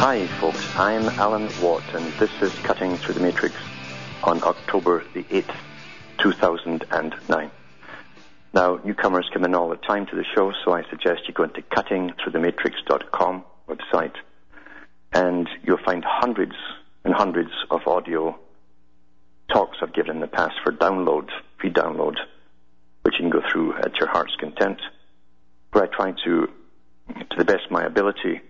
Hi, folks. I'm Alan Watt, and this is Cutting Through the Matrix on October the 8th, 2009. Now, newcomers come in all the time to the show, so I suggest you go into cuttingthroughthematrix.com website, and you'll find hundreds and hundreds of audio talks I've given in the past for download, free download, which you can go through at your heart's content, where I try to, to the best of my ability,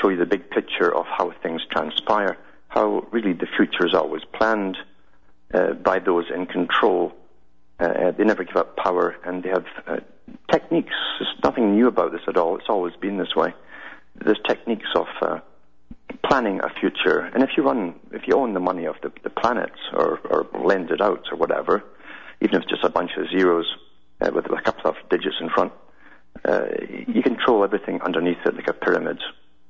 show you the big picture of how things transpire, how really the future is always planned uh, by those in control. Uh, they never give up power, and they have uh, techniques. There's nothing new about this at all. It's always been this way. There's techniques of uh, planning a future, and if you run, if you own the money of the, the planet or, or lend it out or whatever, even if it's just a bunch of zeros uh, with a couple of digits in front, uh, you control everything underneath it like a pyramid.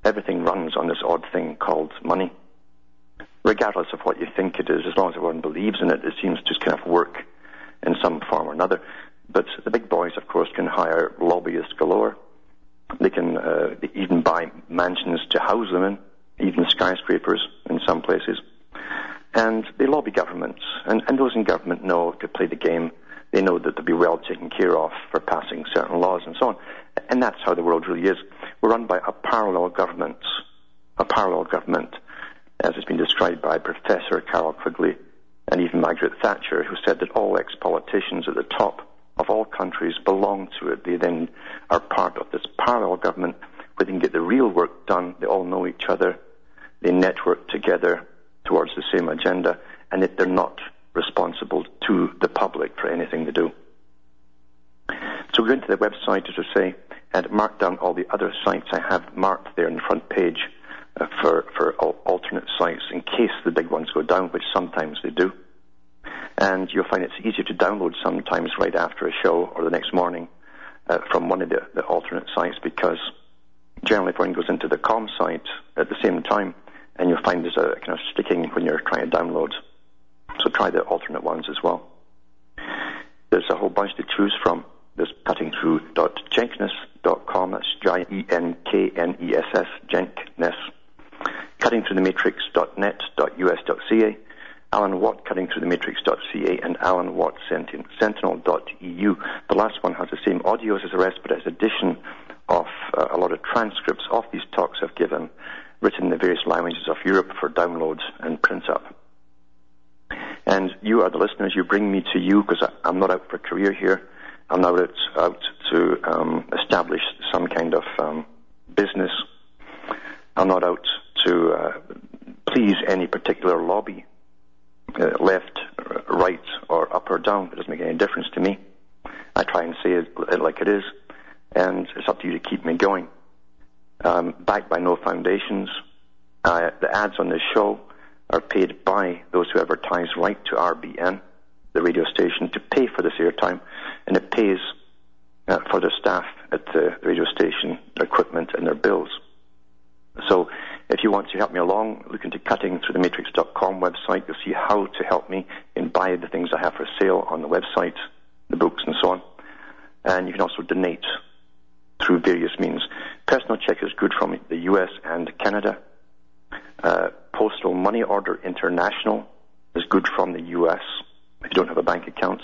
Everything runs on this odd thing called money. Regardless of what you think it is, as long as everyone believes in it, it seems to kind of work in some form or another. But the big boys, of course, can hire lobbyists galore. They can uh, even buy mansions to house them in even skyscrapers in some places. And they lobby governments, and, and those in government know to play the game. They know that they'll be well taken care of for passing certain laws and so on. And that's how the world really is. We're run by a parallel government, a parallel government, as has been described by Professor Carroll Quigley and even Margaret Thatcher, who said that all ex-politicians at the top of all countries belong to it. They then are part of this parallel government where they can get the real work done. They all know each other. They network together towards the same agenda, and that they're not responsible to the public for anything they do. So we're going to the website, as I say, and mark down all the other sites I have marked there in the front page uh, for, for alternate sites in case the big ones go down, which sometimes they do. And you'll find it's easier to download sometimes right after a show or the next morning uh, from one of the, the alternate sites because generally if one goes into the com site at the same time and you'll find there's a kind of sticking when you're trying to download. So try the alternate ones as well. There's a whole bunch to choose from. There's cuttingthrough.jenkness.com. That's J-E-N-K-N-E-S-S, Jenkness. Cuttingthroughthematrix.net.us.ca. Alan Watt, cuttingthroughthematrix.ca, and Alan Watt, sentinel.eu. The last one has the same audios as the rest, but has addition of uh, a lot of transcripts of these talks I've given written in the various languages of Europe for download and print up. And you are the listeners. You bring me to you because I'm not out for a career here. I'm not out, out to um, establish some kind of um, business. I'm not out to uh, please any particular lobby, uh, left, right, or up or down. It doesn't make any difference to me. I try and say it like it is, and it's up to you to keep me going um, backed by no foundations. Uh, the ads on this show are paid by those who advertise right to RBN, the radio station, to pay for this airtime, and it pays uh, for the staff at the radio station, their equipment, and their bills. So, if you want to help me along, look into cuttingthroughthematrix.com website. You'll see how to help me in buy the things I have for sale on the website, the books, and so on. And you can also donate through various means. Personal check is good from the US and Canada. Uh, Postal Money Order International is good from the US you don't have a bank account.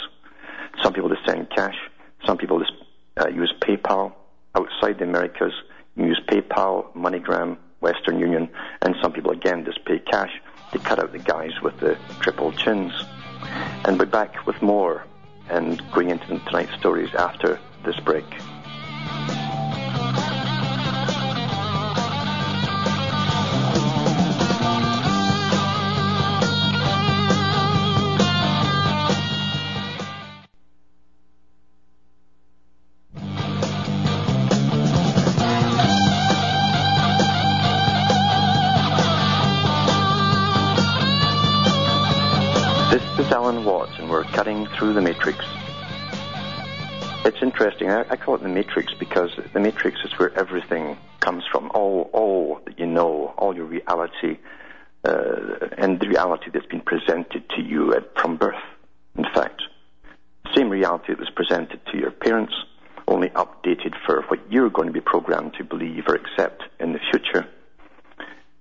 Some people just send cash. Some people just uh, use PayPal. Outside the Americas, you use PayPal, MoneyGram, Western Union, and some people again just pay cash to cut out the guys with the triple chins. And we're back with more and going into tonight's stories after this break. I, call it the matrix because the matrix is where everything comes from. All, all that you know, all your reality, uh, and the reality that's been presented to you at, from birth. In fact, same reality that was presented to your parents, only updated for what you're going to be programmed to believe or accept in the future.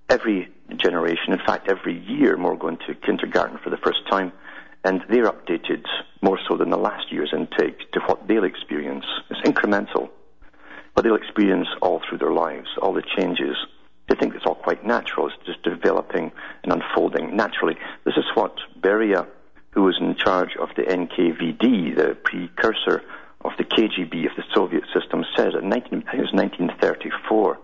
Every generation, in fact, every year, more going to kindergarten for the first time and they're updated more so than the last year's intake to what they'll experience. It's incremental, but they'll experience all through their lives, all the changes. They think it's all quite natural. It's just developing and unfolding naturally. This is what Beria, who was in charge of the NKVD, the precursor of the KGB of the Soviet system, says in 19, it was 1934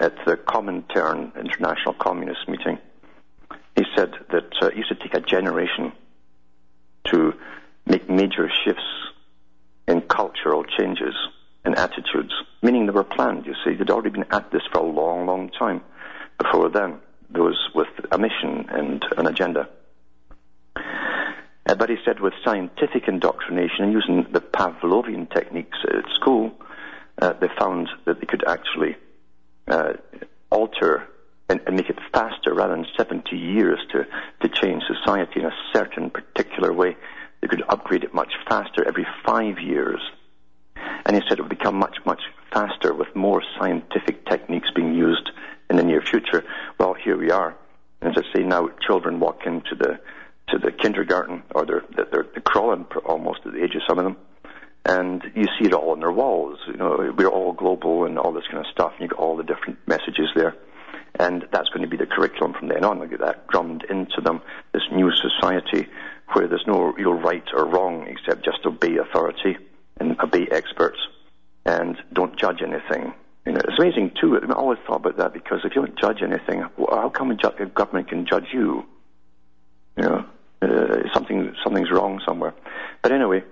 at the Comintern International Communist meeting. He said that uh, it used to take a generation to make major shifts in cultural changes and attitudes, meaning they were planned, you see. They'd already been at this for a long, long time before then, those with a mission and an agenda. Uh, but he said with scientific indoctrination and using the Pavlovian techniques at school, uh, they found that they could actually uh, alter and, and, make it faster rather than 70 years to, to change society in a certain particular way. They could upgrade it much faster every five years. And he said it would become much, much faster with more scientific techniques being used in the near future. Well, here we are. And as I say, now children walk into the to the kindergarten, or they're, they're, they're crawling almost at the age of some of them, and you see it all on their walls. You know, we're all global and all this kind of stuff, and you get all the different messages there and that's going to be the curriculum from then on. We'll get that drummed into them, this new society where there's no real right or wrong except just obey authority and obey experts and don't judge anything. You know, it's amazing too. I, always thought about that because if you don't judge anything, how come a government can judge you? You know, uh, something something's wrong somewhere. But anyway,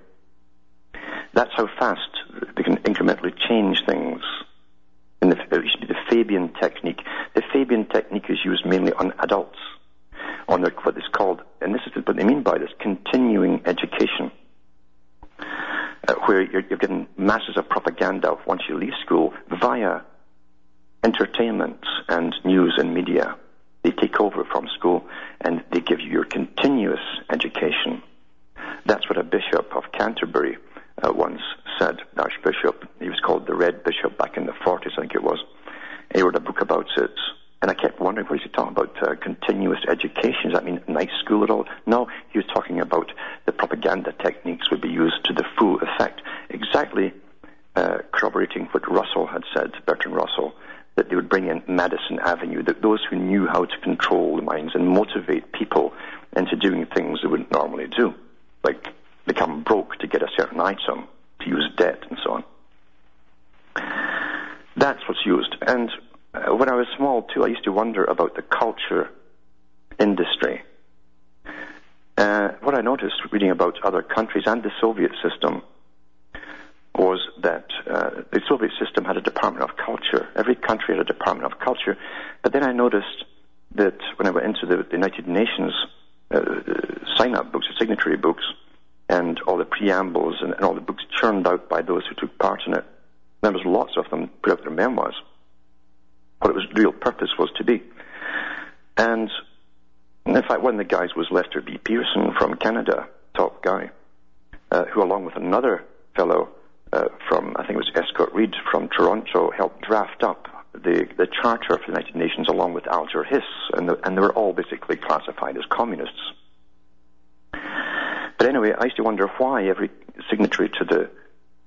that's how fast they can incrementally change things in the, Fabian technique. The Fabian technique is used mainly on adults, on their, what is called, and this is what they mean by this, continuing education, uh, where you're, you're getting masses of propaganda once you leave school via entertainment and news and media. They take over from school and they give you your continuous education. That's what a bishop of Canterbury uh, once said, Archbishop, he was called the Red Bishop back in the 40s, I think it was. He wrote a book about it. And I kept wondering, what is he talking about? Uh, continuous education? Does that mean night school at all? No, he was talking about the propaganda techniques would be used to the full effect. Exactly uh, corroborating what Russell had said, Bertrand Russell, that they would bring in Madison Avenue, that those who knew how to control the minds and motivate people into doing things they wouldn't normally do, like become broke to get a certain item, to use debt and so on. That's what's used. And uh, when I was small too, I used to wonder about the culture industry. Uh, what I noticed reading about other countries and the Soviet system was that uh, the Soviet system had a department of culture. Every country had a department of culture. But then I noticed that when I went into the, United Nations uh, sign-up books, the signatory books, and all the preambles and, and all the books churned out by those who took part in it. There was lots of them put out their memoirs. What it was real purpose was to be. And in fact, one of the guys was Lester B. Pearson from Canada, top guy, uh, who along with another fellow uh, from, I think it was Escott Reid from Toronto, helped draft up the, the charter for the United Nations along with Alger Hiss, and, the, and they were all basically classified as communists. But anyway, I used to wonder why every signatory to the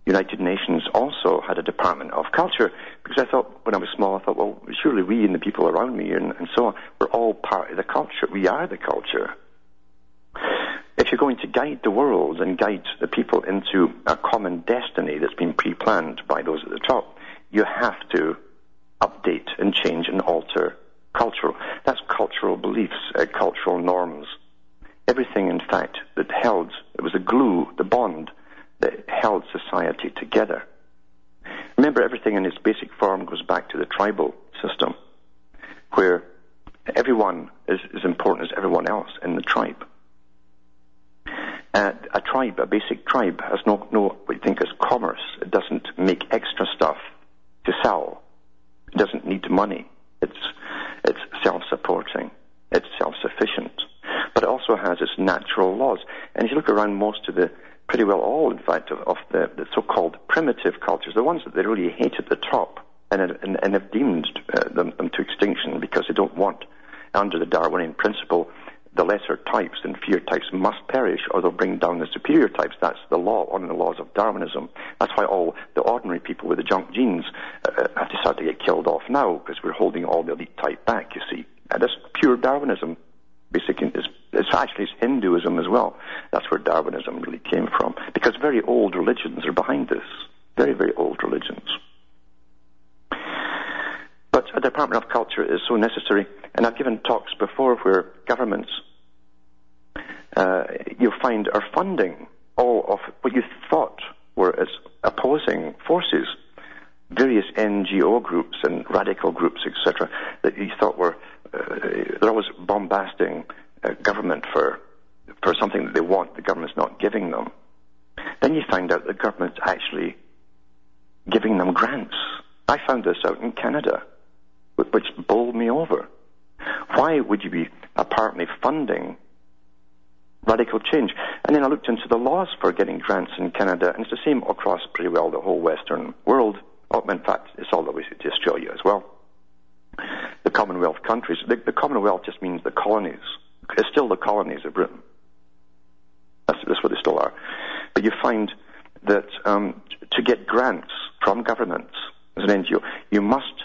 United Nations also had a Department of Culture, because I thought, when I was small, I thought, well, surely we and the people around me and, and so on, we're all part of the culture. We are the culture. If you're going to guide the world and guide the people into a common destiny that's been pre-planned by those at the top, you have to update and change and alter cultural. That's cultural beliefs, uh, cultural norms everything, in fact, that held, it was the glue, the bond that held society together. Remember, everything in its basic form goes back to the tribal system, where everyone is as important as everyone else in the tribe. Uh, a tribe, a basic tribe, has no, no you think is commerce. It doesn't make extra stuff to sell. It doesn't need money. It's, it's self-supporting. It's self-sufficient. But it also has its natural laws. And if you look around most of the, pretty well all, in fact, of, of the, the so-called primitive cultures, the ones that they really hate at the top and, and, and have deemed uh, them, them to extinction because they don't want, under the Darwinian principle, the lesser types, and inferior types must perish or they'll bring down the superior types. That's the law, one of the laws of Darwinism. That's why all the ordinary people with the junk genes uh, have decided to get killed off now because we're holding all the elite type back, you see. And that's pure Darwinism. Basically, it's, actually Hinduism as well. That's where Darwinism really came from. Because very old religions are behind this. Very, very old religions. But a Department of Culture is so necessary. And I've given talks before where governments, uh, you'll find, are funding all of what you thought were as opposing forces, various NGO groups and radical groups, etc., that you thought were, uh, they're always bombasting government for, for something that they want, the government's not giving them. Then you find out the government's actually giving them grants. I found this out in Canada which bowled me over. Why would you be apparently funding radical change? And then I looked into the laws for getting grants in Canada, and it's the same across pretty well the whole Western world. Oh, in fact, it's all the way to Australia as well. The Commonwealth countries, the, the Commonwealth just means the colonies. It's still the colonies of Britain. That's, that's what they still are. But you find that um, to get grants from governments as an NGO, you must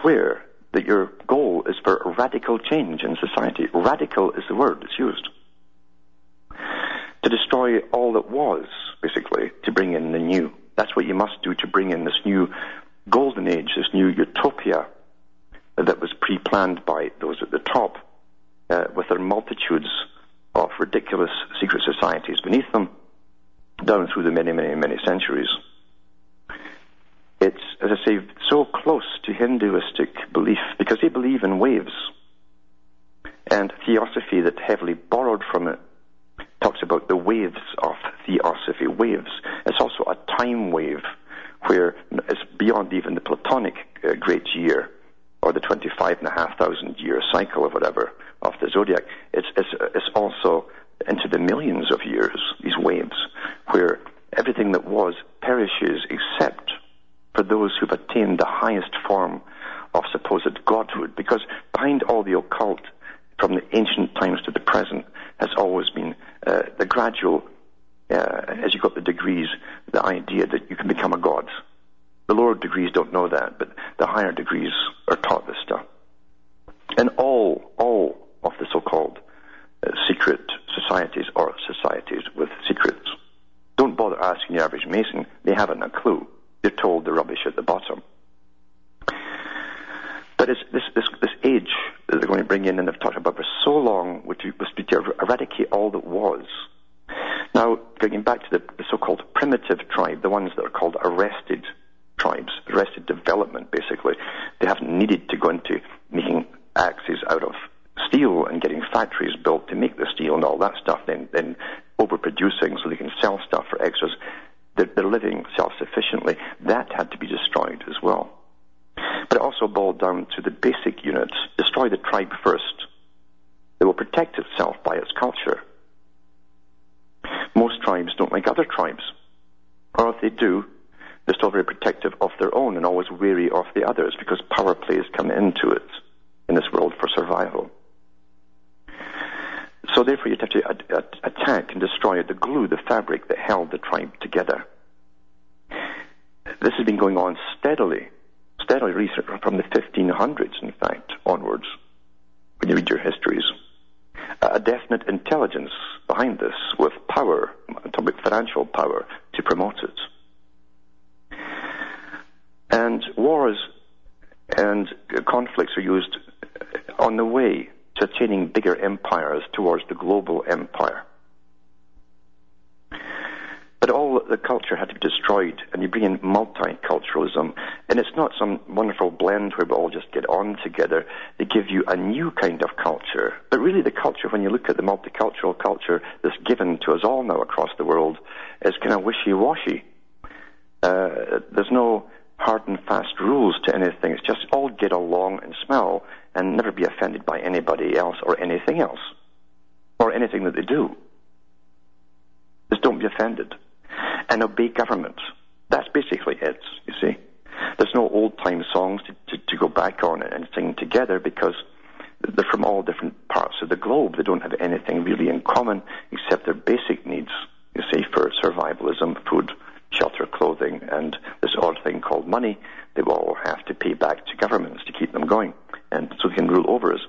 swear that your goal is for radical change in society. Radical is the word that's used. To destroy all that was, basically, to bring in the new. That's what you must do to bring in this new golden age, this new utopia that was pre-planned by those at the top uh, with their multitudes of ridiculous secret societies beneath them down through the many, many, many centuries. It's, as I say, so close to Hinduistic belief because they believe in waves. And theosophy that heavily borrowed from it talks about the waves of theosophy, waves. It's also a time wave where it's beyond even the Platonic uh, great year or the 25,500 year cycle or whatever of the zodiac. It's, it's, it's also into the millions of years, these waves, where everything that was perishes except for those who've attained the highest form of supposed godhood, because behind all the occult from the ancient times to the present has always been uh, the gradual, uh, as you got the degrees, the idea that you can become a god. The lower degrees don't know that, but the higher degrees are taught this stuff. And all, all of the so-called uh, secret societies or societies with secrets don't bother asking the average Mason. They haven't a clue you're told the rubbish at the bottom. But this, this, this age that they're going to bring in and they've talked about for so long, which was to eradicate all that was. Now, going back to the, the so-called primitive tribe, the ones that are called arrested tribes, arrested development, basically, they haven't needed to go into making axes out of steel and getting factories built to make the steel and all that stuff, then, then overproducing so they can sell stuff for extras they're, they're living self-sufficiently, that had to be destroyed as well. But it also boiled down to the basic units. Destroy the tribe first. It will protect itself by its culture. Most tribes don't like other tribes. Or if they do, they're still very protective of their own and always wary of the others because power plays come into it in this world for survival. So therefore you'd have to attack and destroy the glue, the fabric that held the tribe together. This has been going on steadily, steadily from the 1500s, in fact, onwards, when you read your histories. A definite intelligence behind this with power, financial power, to promote it. And wars and conflicts are used on the way to attaining bigger empires towards the global empire. But all the culture had to be destroyed, and you bring in multiculturalism, and it's not some wonderful blend where we all just get on together. They give you a new kind of culture. But really, the culture, when you look at the multicultural culture that's given to us all now across the world, is kind of wishy-washy. Uh, there's no hard and fast rules to anything. It's just all get along and smell and never be offended by anybody else or anything else or anything that they do. Just don't be offended. And obey government. That's basically it, you see. There's no old time songs to, to, to go back on and sing together because they're from all different parts of the globe. They don't have anything really in common except their basic needs, you see, for survivalism, food, shelter, clothing, and this odd thing called money. They will all have to pay back to governments to keep them going, and so they can rule over us.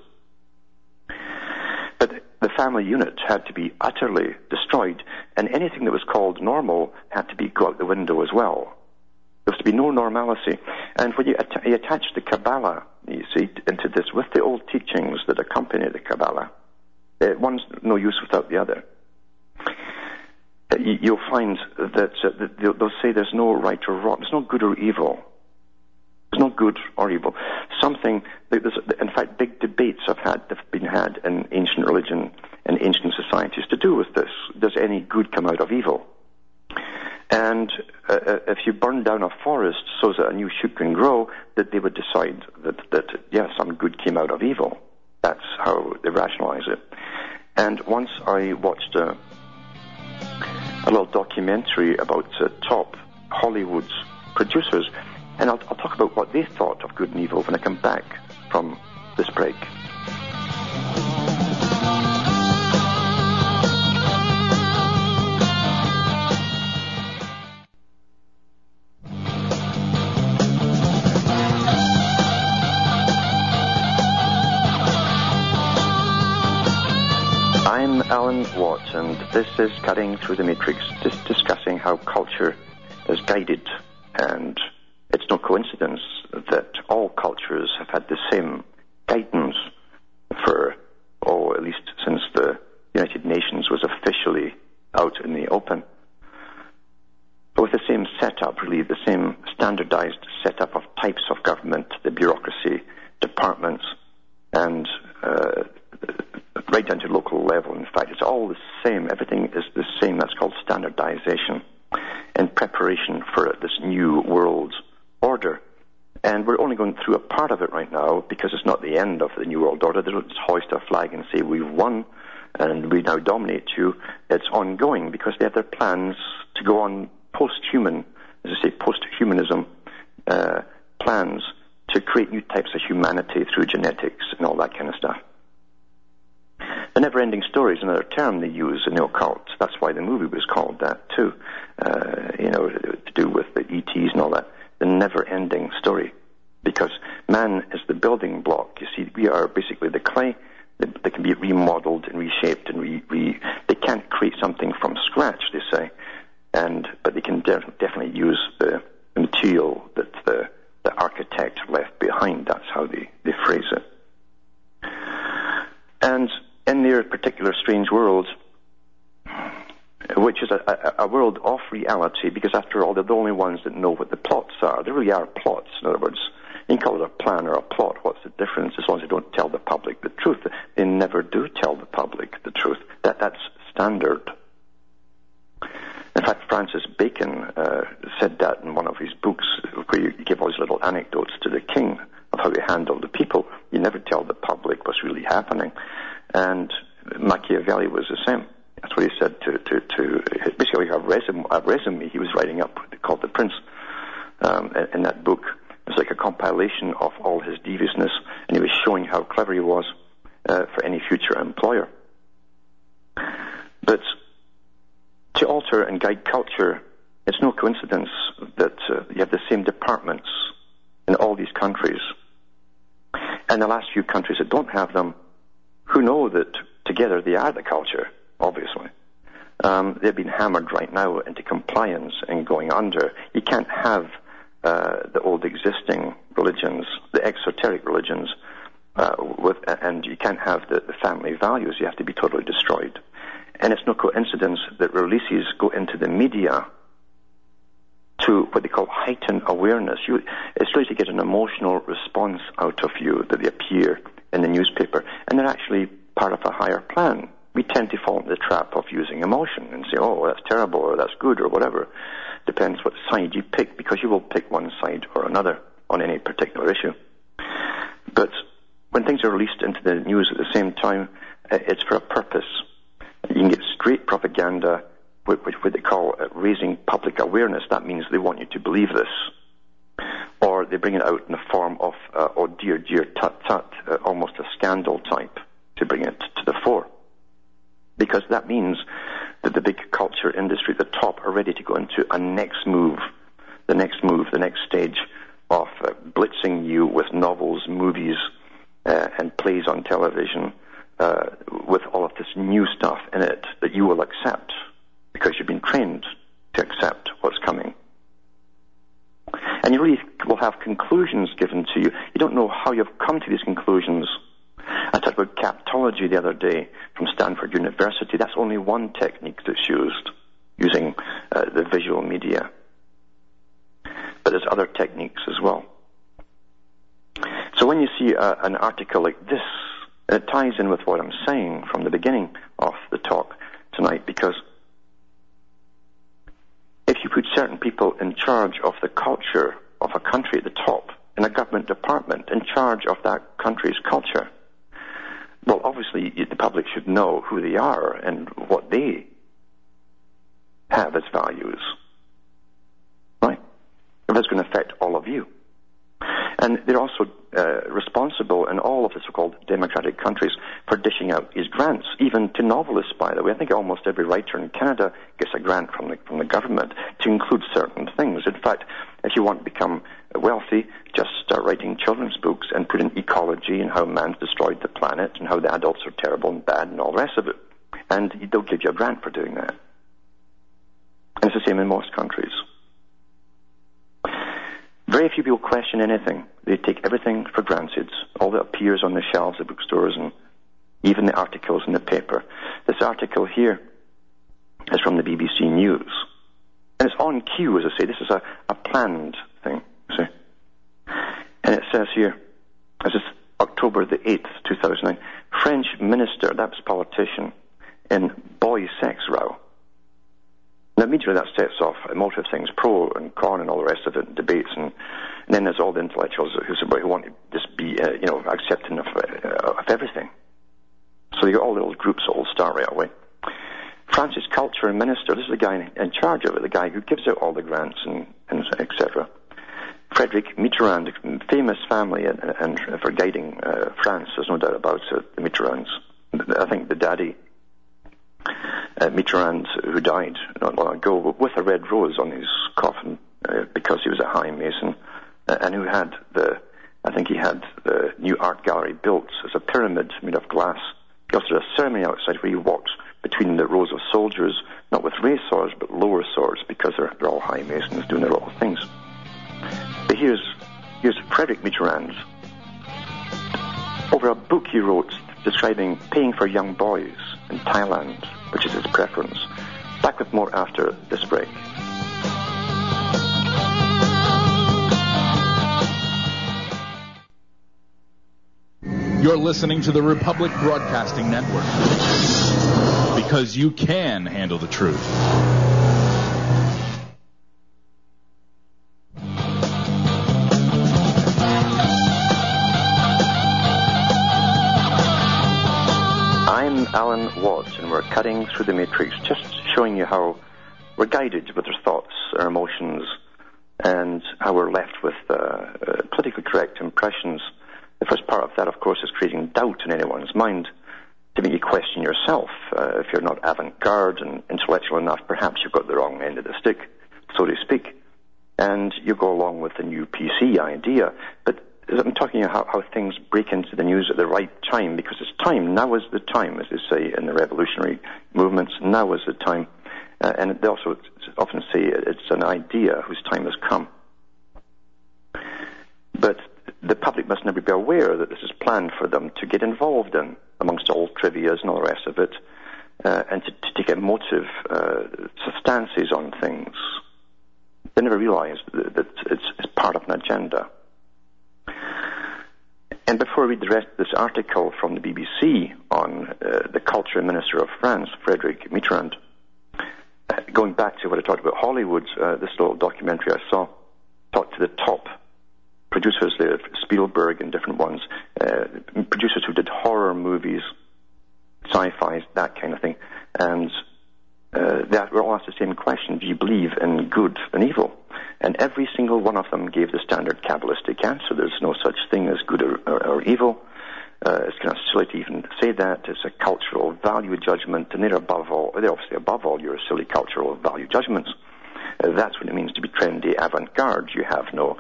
But the family unit had to be utterly destroyed, and anything that was called normal had to be go out the window as well. There was to be no normalcy. And when you, att- you attach the Kabbalah, you see, into this with the old teachings that accompany the Kabbalah, uh, one's no use without the other. Uh, you'll find that uh, they'll say there's no right or wrong, there's no good or evil. It's not good or evil. Something, in fact, big debates have had have been had in ancient religion and ancient societies to do with this. Does any good come out of evil? And uh, uh, if you burn down a forest so that a new shoot can grow, that they would decide that, that yeah, some good came out of evil. That's how they rationalize it. And once I watched a, a little documentary about uh, top Hollywood producers and I'll, I'll talk about what they thought of good and evil when I come back from this break. Watt, and this is Cutting Through the Matrix, discussing how culture is guided and it's no coincidence that all cultures have had the same guidance for, oh, at least since the United Nations was officially out in the open. But with the same setup, really, the same standardized setup of types of government, the bureaucracy, departments, and uh, right down to local level. In fact, it's all the same. Everything is the same. That's called standardization in preparation for this new world order. And we're only going through a part of it right now because it's not the end of the New World Order. They don't just hoist a flag and say, we've won and we now dominate you. It's ongoing because they have their plans to go on post-human, as I say, post-humanism uh, plans to create new types of humanity through genetics and all that kind of stuff. The never-ending story term they use in the occult. That's why the movie was called that too. Uh, you know, to do with the ETs and all that the never ending story. Because man is the building block. You see, we are basically the clay that, that can be remodeled and reshaped and re, re, they can't create something from scratch, they say. And, but they can def- definitely use the, the material that the, the architect left behind. That's how they, they phrase it. And in their particular strange world, which is a, a, a, world of reality, because after all, they're the only ones that know what the plots are. They really are plots. In other words, you can call it a plan or a plot. What's the difference? As long as they don't tell the public the truth. They never do tell the public the truth. That, that's standard. In fact, Francis Bacon uh, said in one of his books, where you give all these little anecdotes to the king of how he handled the people. You never tell the public what's really happening. And Machiavelli was the same. That's what he said to, to, to basically a resume, a resume he was writing up called The Prince um, in, in that book. It's like a compilation of all his deviousness, and he was showing how clever he was uh, for any future employer. But to alter and guide culture, it's no coincidence that uh, you have the same departments in all these countries. And the last few countries that don't have them, who know that together they are the culture obviously. Um, they've been hammered right now into compliance and going under. You can't have uh, the old existing religions, the exoteric religions, uh, with, and you can't have the, the, family values. You have to be totally destroyed. And it's no coincidence that releases go into the media to what they call heightened awareness. You, it's really to get an emotional response out of you that they appear in the newspaper, and they're actually part of a higher plan. We tend to fall into the trap of using emotion and say, oh, that's terrible, or that's good, or whatever. Depends what side you pick, because you will pick one side or another on any particular issue. But when things are released into the news at the same time, it's for a purpose. You can get straight propaganda, which, what they call uh, raising public awareness. That means they want you to believe this. Or they bring it out in the form of, uh, oh dear, dear, tut, tut, uh, almost a scandal type to bring it to the fore. Because that means that the big culture industry at the top are ready to go into a next move, the next move, the next stage of uh, blitzing you with novels, movies, uh, and plays on television uh, with all of this new stuff in it that you will accept because you've been trained to accept what's coming. And you really will have conclusions given to you. You don't know how you've come to these conclusions. I talked about captology the other day from Stanford University. That's only one technique that's used, using uh, the visual media. But there's other techniques as well. So when you see uh, an article like this, it ties in with what I'm saying from the beginning of the talk tonight because you put certain people in charge of the culture of a country at the top, in a government department, in charge of that country's culture, well, obviously the public should know who they are and what they have as values. Right? If that's going to affect all of you. And they're also uh, responsible in all of the so-called democratic countries for dishing out these grants, even to novelists, by the way. I think almost every writer in Canada gets a grant from the, from the government to include certain things. In fact, if you want to become wealthy, just start writing children's books and put in ecology and how man's destroyed the planet and how the adults are terrible and bad and all the rest of it. And they'll give you a grant for doing that. And it's the same in most countries. Very few people question anything. They take everything for granted. All that appears on the shelves of bookstores and even the articles in the paper. This article here is from the BBC News. And it's on cue, as I say. This is a, a planned thing, see. And it says here, this is October the 8th, 2009, French minister, that was politician, in boy sex row. Now, immediately that sets off a multitude of things, pro and con and all the rest of it, debates, and, and then there's all the intellectuals who, who want to just be, uh, you know, accepting of, uh, of everything. So you got all the old groups that all start right away. France's culture and minister, this is the guy in charge of it, the guy who gives out all the grants and, and etc. Frederic Mitterrand, famous family and, and for guiding uh, France, there's no doubt about it, the Mitterrands. I think the daddy uh, Mitterrand, who died not long ago, with a red rose on his coffin uh, because he was a high Mason, uh, and who had the, I think he had the new art gallery built as a pyramid made of glass. He also had a ceremony outside where he walked between the rows of soldiers, not with raised swords, but lower swords, because they're, they're all high Masons doing their little things. But here's, here's Frederic Mitterrand. Over a book he wrote describing paying for young boys in Thailand, which is his preference. Back with more after this break. You're listening to the Republic Broadcasting Network because you can handle the truth. Alan Watts, and we're cutting through the matrix, just showing you how we're guided with our thoughts, our emotions, and how we're left with uh, uh, politically correct impressions. The first part of that, of course, is creating doubt in anyone's mind to make you question yourself. Uh, if you're not avant-garde and intellectual enough, perhaps you've got the wrong end of the stick, so to speak, and you go along with the new PC idea. But I'm talking about how, how things break into the news at the right time because it's time. Now is the time, as they say in the revolutionary movements. Now is the time. Uh, and they also often say it's an idea whose time has come. But the public must never be aware that this is planned for them to get involved in, amongst all trivias and all the rest of it, uh, and to, to take emotive uh, stances on things. They never realize that, that it's, it's part of an agenda. And before we of this article from the BBC on uh, the culture minister of France, Frederic Mitterrand, uh, going back to what I talked about Hollywood, uh, this little documentary I saw talked to the top producers there, Spielberg and different ones, uh, producers who did horror movies, sci-fi, that kind of thing, and uh, they were all asked the same question: Do you believe in good and evil? And every single one of them gave the standard Kabbalistic answer. There's no such thing as good or, or, or evil. Uh, it's kind of silly to even say that. It's a cultural value judgment, and they're above all, they're obviously above all your silly cultural value judgments. Uh, that's what it means to be trendy avant-garde. You have no,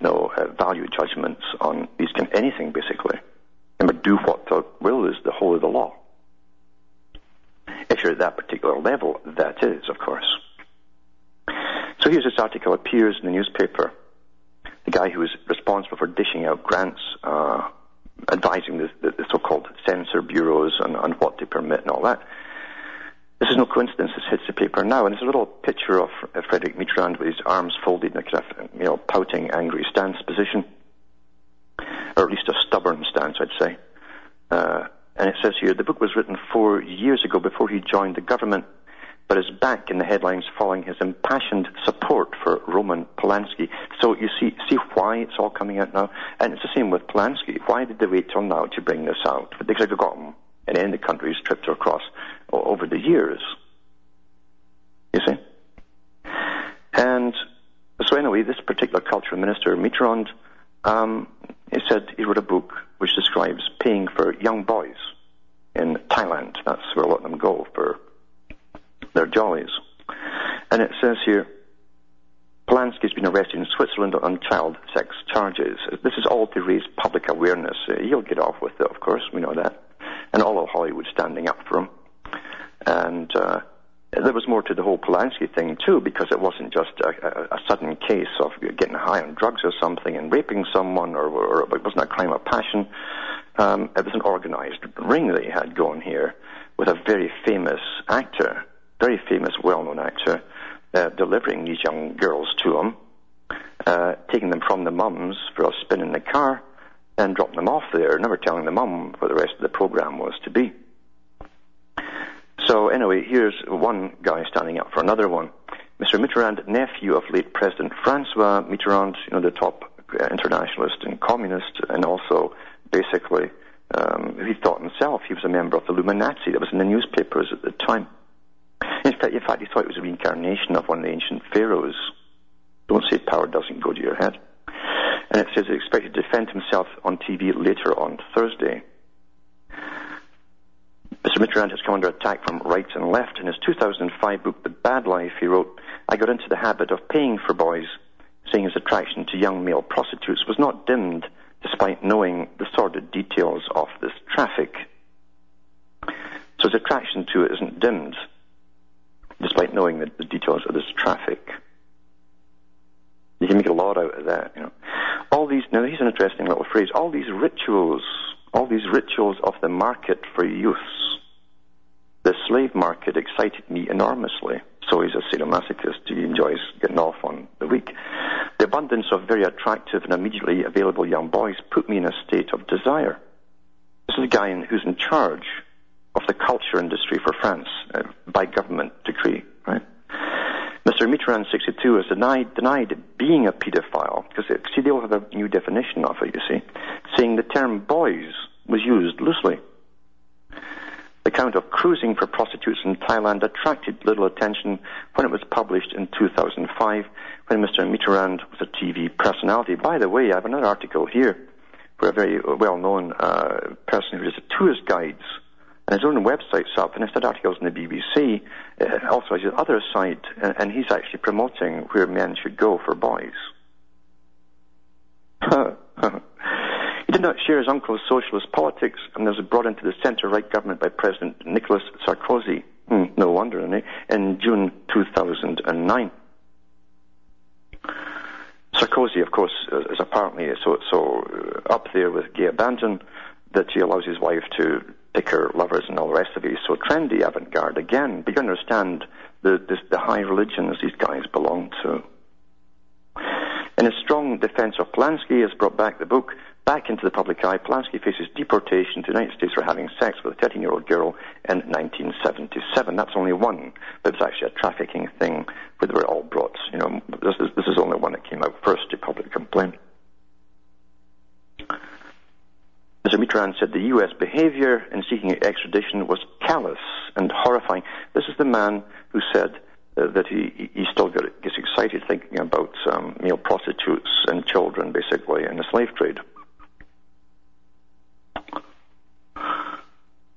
no uh, value judgments on these kind anything, basically. And do what the will is the whole of the law. If you're at that particular level, that is, of course. So here's this article appears in the newspaper. The guy who is responsible for dishing out grants, uh, advising the, the, the, so-called censor bureaus on, on what to permit and all that. This is no coincidence. This hits the paper now, and there's a little picture of uh, Frederic Mitterrand with his arms folded in a kind of, you know, pouting, angry stance position, or at least a stubborn stance, I'd say. And it says here, the book was written four years ago before he joined the government, but is back in the headlines following his impassioned support for Roman Polanski. So you see, see why it's all coming out now? And it's the same with Polanski. Why did they wait till now to bring this out? Because they've got him in any countries tripped across over the years. You see? And so anyway, this particular cultural minister, Mitterrand, um, he said he wrote a book which describes paying for young boys in Thailand. That's where a lot of them go for their jollies. And it says here, Polanski's been arrested in Switzerland on child sex charges. This is all to raise public awareness. Uh, he'll get off with it, of course, we know that. And all of Hollywood standing up for him. And uh, there was more to the whole Polanski thing too, because it wasn't just a, a, a sudden case of getting high on drugs or something and raping someone, or, or it wasn't a crime of passion. Um, it was an organized ring that he had going here with a very famous actor, very famous, well-known actor, uh, delivering these young girls to him, uh, taking them from the mums for a spin in the car, and dropping them off there, never telling the mum what the rest of the program was to be. So anyway, here's one guy standing up for another one. Mr. Mitterrand, nephew of late President Francois Mitterrand, you know, the top uh, internationalist and communist, and also basically, um, he thought himself he was a member of the Illuminati. That was in the newspapers at the time. In fact, in fact, he thought it was a reincarnation of one of the ancient pharaohs. Don't say power doesn't go to your head. And it says he expected to defend himself on TV later on Thursday. Mr. Mitterrand has come under attack from right and left. In his 2005 book, The Bad Life, he wrote, I got into the habit of paying for boys, saying his attraction to young male prostitutes was not dimmed despite knowing the sordid details of this traffic. So his attraction to it isn't dimmed despite knowing the, the details of this traffic. You can make a lot out of that, you know. All these, now here's an interesting little phrase, all these rituals, all these rituals of the market for youths the slave market excited me enormously. So he's a sadomasochist. He enjoys getting off on the weak. The abundance of very attractive and immediately available young boys put me in a state of desire. This is a guy who's in charge of the culture industry for France uh, by government decree, right? Mr. Mitterrand, 62, has denied, denied being a paedophile because, see, they all have a new definition of it, you see, saying the term boys was used loosely. The account of cruising for prostitutes in Thailand attracted little attention when it was published in 2005 when Mr. Mitterrand was a TV personality. By the way, I have another article here where a very well-known uh, person who does tourist guides and his own website's up, and instead articles in the BBC, uh, also has his other site, and, and he's actually promoting where men should go for boys. He did not share his uncle's socialist politics and was brought into the centre-right government by President Nicolas Sarkozy. Hmm, no wonder, in June 2009. Sarkozy, of course, is apparently so, so up there with gay abandon that he allows his wife to lovers and all the rest of. He's so trendy, avant-garde again. But you understand the, the, the high religions these guys belong to. In a strong defense of Polanski has brought back the book back into the public eye. Polanski faces deportation to the United States for having sex with a 13 year old girl in 1977. That's only one, but it's actually a trafficking thing where they were all brought. You know, this is, this is only one that came out first to public complaint. Mr. Mitterrand said the U.S. behavior in seeking extradition was callous and horrifying. This is the man who said uh, that he, he still gets excited thinking about um, male prostitutes and children, basically, in the slave trade.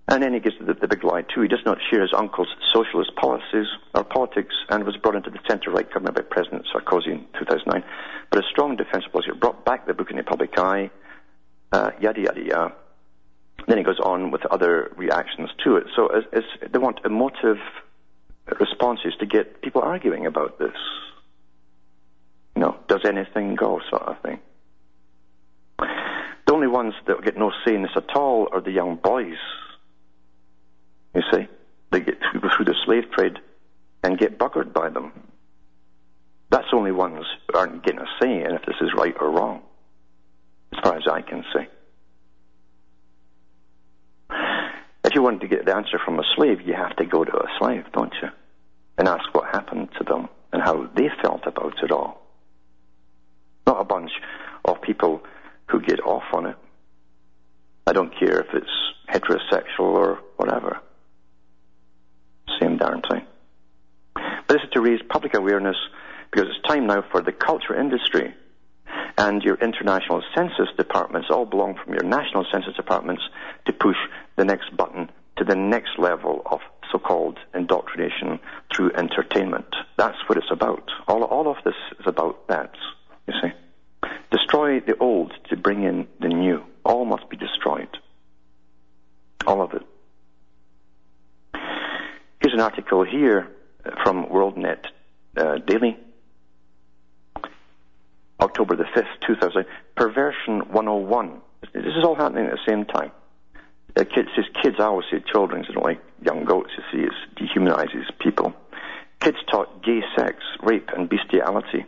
And then he gives the, the big lie too. He does not share his uncle's socialist policies or politics and was brought into the centre-right government by President Sarkozy in 2009. But a strong defence policy brought back the book in the public eye, uh, yada yada yada. Then he goes on with other reactions to it. So they want emotive responses to get people arguing about this. You know, does anything go sort of thing. The only ones that get no say in this at all are the young boys you see, they get through, go through the slave trade and get buggered by them. That's the only ones who aren't getting a say in if this is right or wrong, as far as I can see. If you want to get the answer from a slave, you have to go to a slave, don't you? And ask what happened to them and how they felt about it all. Not a bunch of people who get off on it. I don't care if it's heterosexual or whatever. Same darn thing. But this is to raise public awareness because it's time now for the culture industry and your international census departments, all belong from your national census departments, to push the next button to the next level of so-called indoctrination through entertainment. That's what it's about. All, all of this is about that, you see. Destroy the old to bring in the new. All must be destroyed. All of it. Here's an article here from WorldNet uh, Daily, October the 5th, 2000. Perversion 101. This is all happening at the same time. Uh, kids, says kids, I always say children, they don't like young goats, you see, it dehumanizes people. Kids taught gay sex, rape, and bestiality.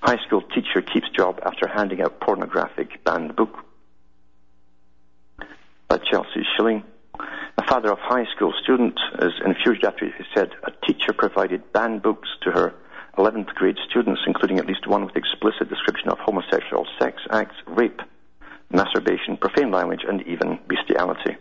High school teacher keeps job after handing out pornographic banned book. By Chelsea Schilling. A father of high school student is infuriated after he said a teacher provided banned books to her 11th grade students, including at least one with explicit description of homosexual sex acts, rape, masturbation, profane language, and even bestiality.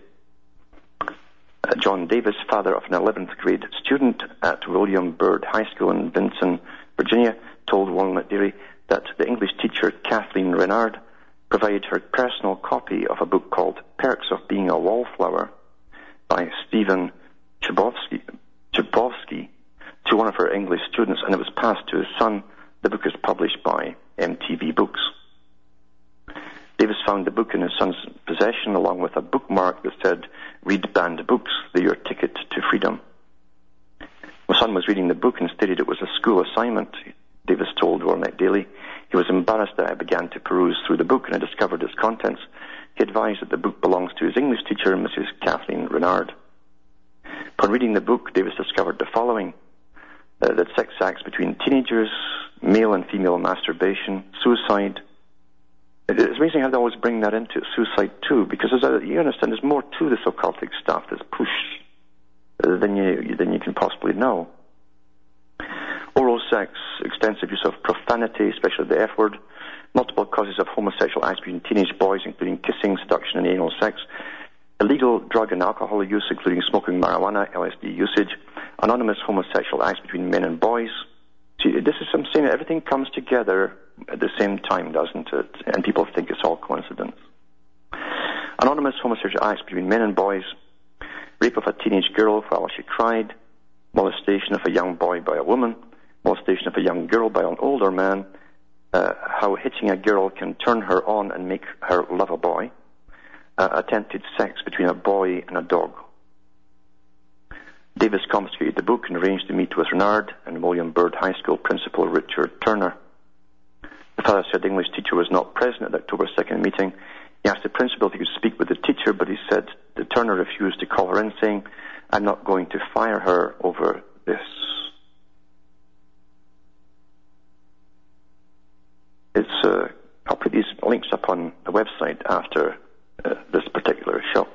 Uh, John Davis, father of an 11th grade student at William Byrd High School in Vinton, Virginia, told WorldNet Daily that the English teacher Kathleen Renard provided her personal copy of a book called Perks of Being a Wallflower by Stephen Chbosky to one of her English students, and it was passed to his son. The book is published by MTV Books. Davis found the book in his son's possession along with a bookmark that said, Read banned books, they're your ticket to freedom. My son was reading the book and stated it was a school assignment, Davis told WorldNet Daily. He was embarrassed that I began to peruse through the book and I discovered its contents. He advised that the book belongs to his English teacher, Mrs. Kathleen Renard. Upon reading the book, Davis discovered the following uh, that sex acts between teenagers, male and female masturbation, suicide. It's amazing how they always bring that into suicide too, because a, you understand there's more to this occultic stuff that's pushed uh, than you than you can possibly know. Oral sex, extensive use of profanity, especially the F word, multiple causes of homosexual acts between teenage boys, including kissing, seduction, and anal sex, illegal drug and alcohol use, including smoking marijuana, LSD usage, anonymous homosexual acts between men and boys. See, this is saying everything comes together at the same time, doesn't it? And people think it's all coincidence. Anonymous homosexual acts between men and boys, rape of a teenage girl while she cried, molestation of a young boy by a woman, molestation of a young girl by an older man, uh, how hitting a girl can turn her on and make her love a boy, uh, attempted sex between a boy and a dog. Davis confiscated the book and arranged to meet with Renard and William Byrd High School principal Richard Turner. The father said the English teacher was not present at the October 2nd meeting. He asked the principal if he could speak with the teacher, but he said the Turner refused to call her in, saying, I'm not going to fire her over this. It's put these links up on the website after uh, this particular show.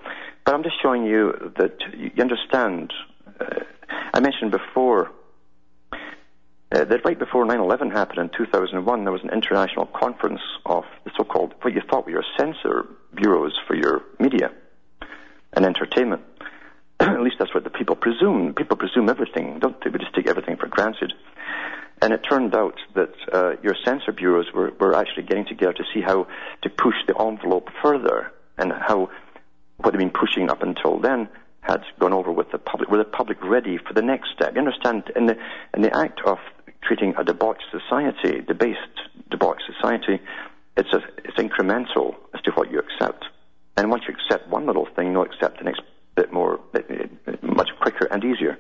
But I'm just showing you that you understand. Uh, I mentioned before uh, that right before 9/11 happened in 2001, there was an international conference of the so-called what you thought were your censor bureaus for your media and entertainment. At least that's what the people presume. People presume everything, don't they? We just take everything for granted. And it turned out that uh, your censor bureaus were, were actually getting together to see how to push the envelope further and how what they've been pushing up until then had gone over with the public. Were the public ready for the next step? You understand? In the in the act of creating a debauched society, debased, debauched society, it's a, it's incremental as to what you accept. And once you accept one little thing, you'll accept the next bit more, much quicker and easier.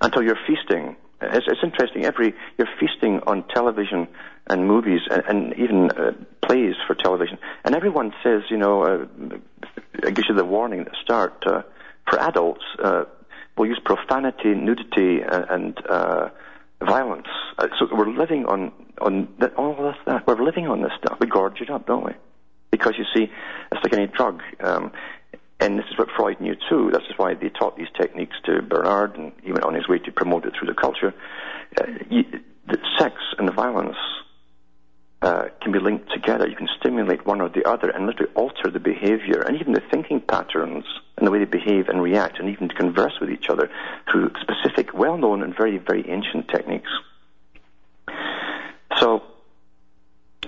Until you're feasting. It's, it's interesting. Every you're feasting on television and movies and, and even uh, plays for television, and everyone says, you know, uh, it gives you the warning at the start. Uh, for adults, uh, we'll use profanity, nudity, and, uh, violence. Uh, so we're living on on the, all this stuff. We're living on this stuff. We gorge it up, don't we? Because you see, it's like any drug. Um, and this is what Freud knew too. This is why they taught these techniques to Bernays, and he went on his way to promote it through the culture. Uh, you, the sex and the violence uh, can be linked together. You can stimulate one or the other and literally alter the behavior and even the thinking patterns and the way they behave and react and even to converse with each other through specific, well-known and very, very ancient techniques. So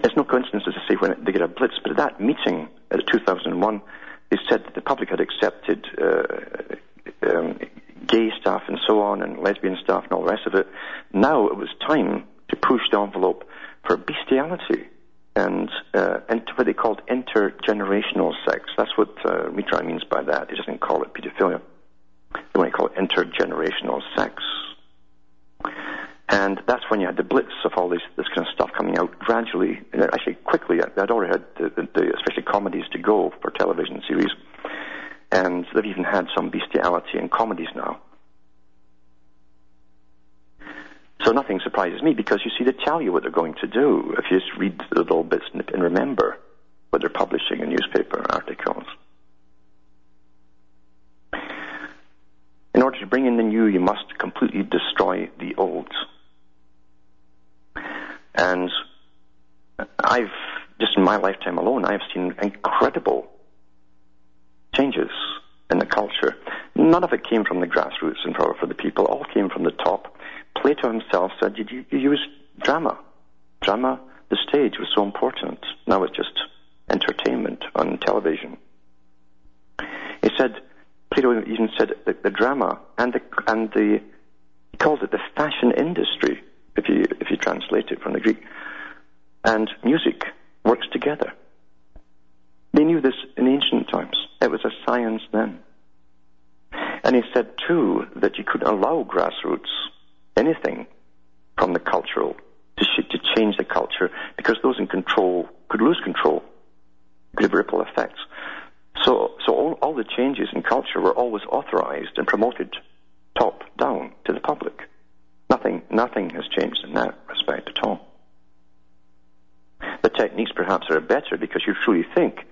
it's no coincidence, as I say, when they get a blitz, but at that meeting at 2001, they said that the public had accepted uh, um, gay stuff and so on and lesbian stuff and all the rest of it. Now it was time to push the envelope for bestiality and uh, what they called intergenerational sex. That's what uh, Mitterrand means by that. He doesn't call it pedophilia. They want to call it intergenerational sex. And that's when you had the blitz of all this, this kind of stuff coming out gradually, actually quickly. I'd already had the, the, the, especially comedies to go for television series. And they've even had some bestiality in comedies now. So nothing surprises me because you see, they tell you what they're going to do if you just read the little bits and remember what they're publishing in newspaper articles. In order to bring in the new, you must completely destroy the old. And I've, just in my lifetime alone, I've seen incredible changes in the culture. None of it came from the grassroots and for the people. All came from the top. Plato himself said, you, you use drama. Drama, the stage was so important. Now it's just entertainment on television. He said, Plato even said that the drama and the, and the, he calls it the fashion industry, if you, if you translate it from the Greek, and music works together. They knew this in ancient times. It was a science then. And he said, too, that you couldn't allow grassroots anything from the cultural to, sh- to change the culture because those in control could lose control. Could have ripple effects. So, so all, all the changes in culture were always authorized and promoted top down to the public. Nothing, nothing has changed in that respect at all. The techniques perhaps are better because you truly think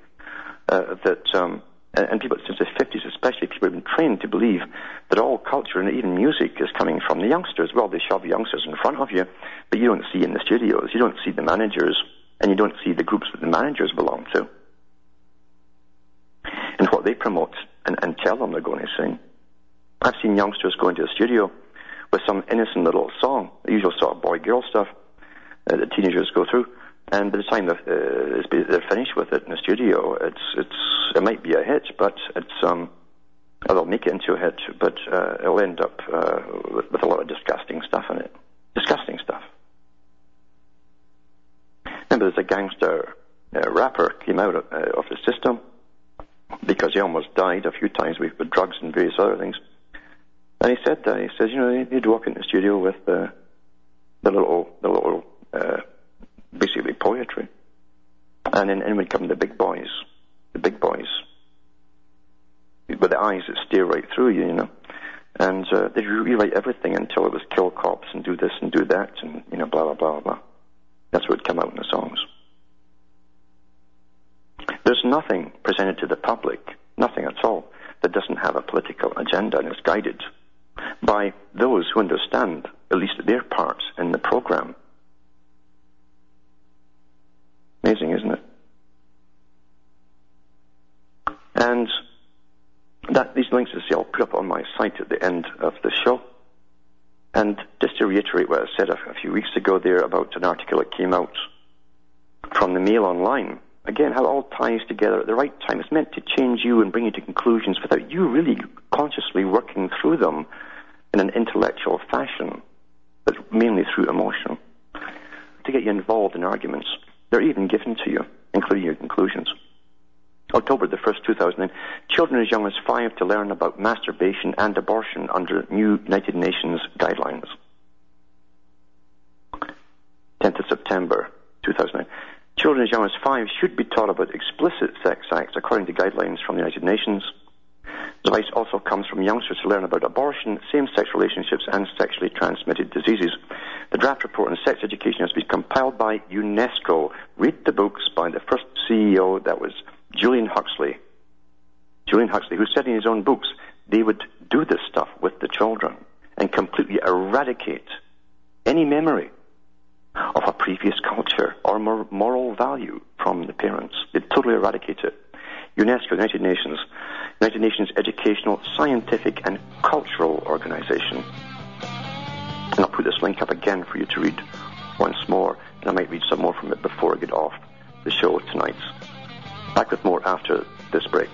uh, that um, and, and people since the 50s especially, people have been trained to believe that all culture and even music is coming from the youngsters. Well, they shove youngsters in front of you, but you don't see in the studios, you don't see the managers, and you don't see the groups that the managers belong to. And what they promote and, and tell them they're going to sing. I've seen youngsters go into a studio with some innocent little song, the usual sort of boy-girl stuff uh, that teenagers go through, and by the time they're, uh, they're finished with it in the studio, it's it's it might be a hit, but it's um, they'll make it into a hit, but uh, it'll end up uh, with, with a lot of disgusting stuff in it. Disgusting stuff. Remember, there's a gangster uh, rapper came out of, uh, of the system because he almost died a few times with, drugs and various other things. And he said that he says, you know, he'd walk in the studio with the little the little uh, basically poetry. And then in would come the big boys, the big boys, with the eyes that stare right through you, you know. And uh, they'd rewrite everything until it was kill cops and do this and do that and, you know, blah, blah, blah, blah. That's what would come out in the songs. Nothing presented to the public, nothing at all, that doesn't have a political agenda and is guided by those who understand at least their parts in the program. Amazing, isn't it? And that these links, I'll put up on my site at the end of the show. And just to reiterate what I said a few weeks ago there about an article that came out from the Mail Online. Again, how it all ties together at the right time. It's meant to change you and bring you to conclusions without you really consciously working through them in an intellectual fashion, but mainly through emotion. To get you involved in arguments. They're even given to you, including your conclusions. October the 1st, 2009, children as young as five to learn about masturbation and abortion under new United Nations guidelines. 10th of September, 2009. Children as young as five should be taught about explicit sex acts according to guidelines from the United Nations. The advice also comes from youngsters to learn about abortion, same-sex relationships, and sexually transmitted diseases. The draft report on sex education has been compiled by UNESCO. Read the books by the first CEO that was Julian Huxley. Julian Huxley, who said in his own books they would do this stuff with the children and completely eradicate any memory of a previous culture or moral value from the parents. They'd totally eradicate it. UNESCO, United Nations, United Nations Educational, Scientific and Cultural Organization. And I'll put this link up again for you to read once more, and I might read some more from it before I get off the show tonight. Back with more after this break.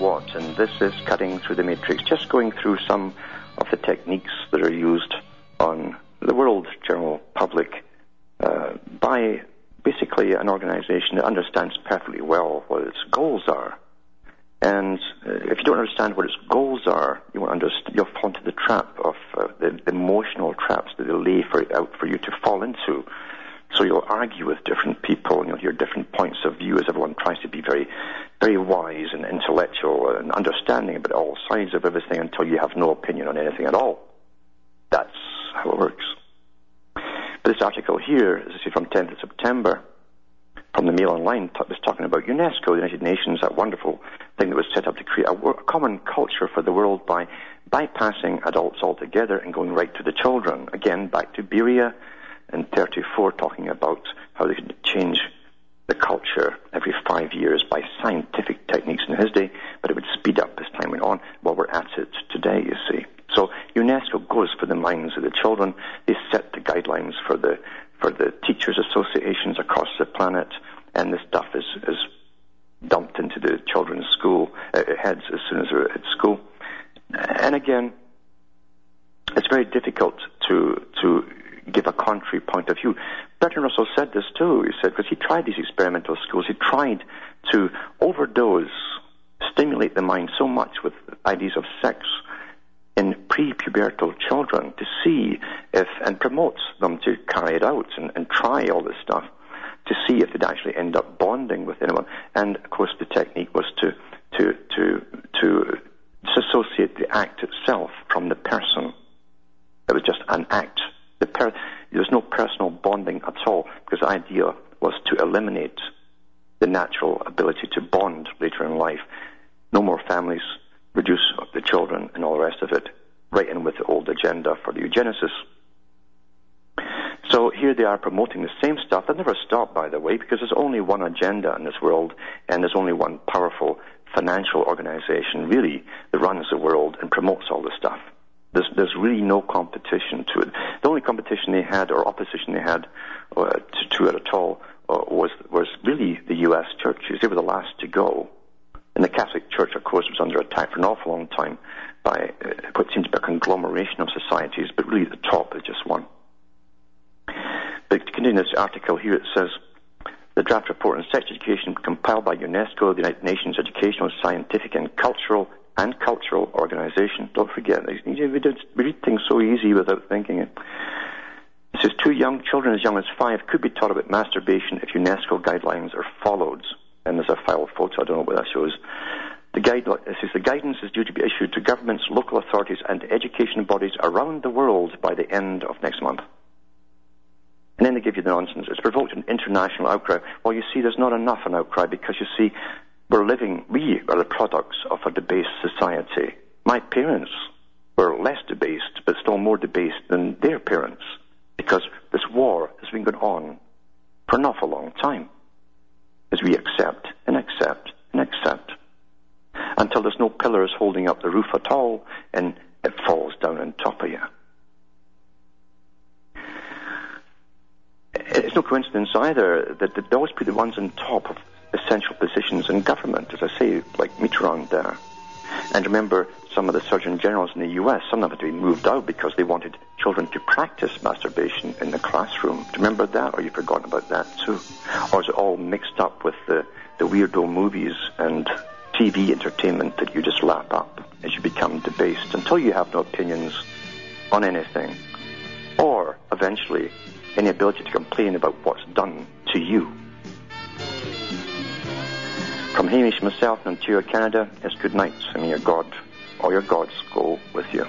And this is Cutting Through the Matrix, just going through some of the techniques that are used on the world general public uh, by basically an organization that understands perfectly well what its goals are. And uh, if you don't understand what its goals are, you won't you'll fall into the trap of uh, the, the, emotional traps that they lay for, out for you to fall into. So you'll argue with different people and you'll hear different points of view as everyone tries to be very, very wise and intellectual and understanding about all sides of everything until you have no opinion on anything at all. That's how it works. But this article here, as I say, from 10th of September, from the Mail Online, t- was talking about UNESCO, the United Nations, that wonderful thing that was set up to create a, a common culture for the world by bypassing adults altogether and going right to the children. Again, back to Beria and 34, talking about how they could change the culture every five years by scientific techniques in his day, but it would speed up as time went on. Well, we're at it today, you see. So UNESCO goes for the minds of the children. They set the guidelines for the for the teachers' associations across the planet, and this stuff is is dumped into the children's school uh, heads as soon as they're at school. And again, it's very difficult to to give a contrary point of view. Bertrand Russell said this too. He said because he tried these experimental schools, he tried to overdose, stimulate the mind so much with ideas of sex in pre-pubertal children to see if, and promotes them to carry it out and, and try all this stuff to see if they'd actually end up bonding with anyone. And of course, the technique was to to to to disassociate the act itself from the person. It was just an act. The per- there was no personal bonding at all because the idea was to eliminate the natural ability to bond later in life. No more families, reduce the children and all the rest of it, right in with the old agenda for the eugenesis. So here they are promoting the same stuff. They never stop, by the way, because there's only one agenda in this world, and there's only one powerful financial organization, really, that runs the world and promotes all this stuff. There's, there's really no competition to it. The only competition they had, or opposition they had uh, to, to, it at all, uh, was was really the U.S. churches. They were the last to go. And the Catholic Church, of course, was under attack for an awful long time by uh, what seems to be a conglomeration of societies, but really the top is just one. But to continue this article here, it says, the draft report on sex education compiled by UNESCO, the United Nations Educational, Scientific and Cultural and Cultural Organization. Don't forget, we read things so easy without thinking it. It says two young children as young as five could be taught about masturbation if UNESCO guidelines are followed. And there's a file photo, I don't know what that shows. The, guide, it says the guidance is due to be issued to governments, local authorities, and education bodies around the world by the end of next month. And then they give you the nonsense. It's provoked an international outcry. Well, you see, there's not enough an outcry because you see, we're living, we are the products of a debased society. My parents were less debased, but still more debased than their parents because this war has been going on for an awful long time as we accept and accept and accept until there's no pillars holding up the roof at all and it falls down on top of you. It's no coincidence either that they always put the ones on top of essential positions in government, as I say, like Mitterrand there. And remember, some of the Surgeon Generals in the US, some of them had to be moved out because they wanted children to practice masturbation in the classroom. Do you remember that, or you've forgotten about that too? Or is it all mixed up with the, the weirdo movies and TV entertainment that you just lap up as you become debased until you have no opinions on anything? Or, eventually, any ability to complain about what's done to you. From Hamish myself in Ontario, Canada, it's good night, and may your God or your gods go with you.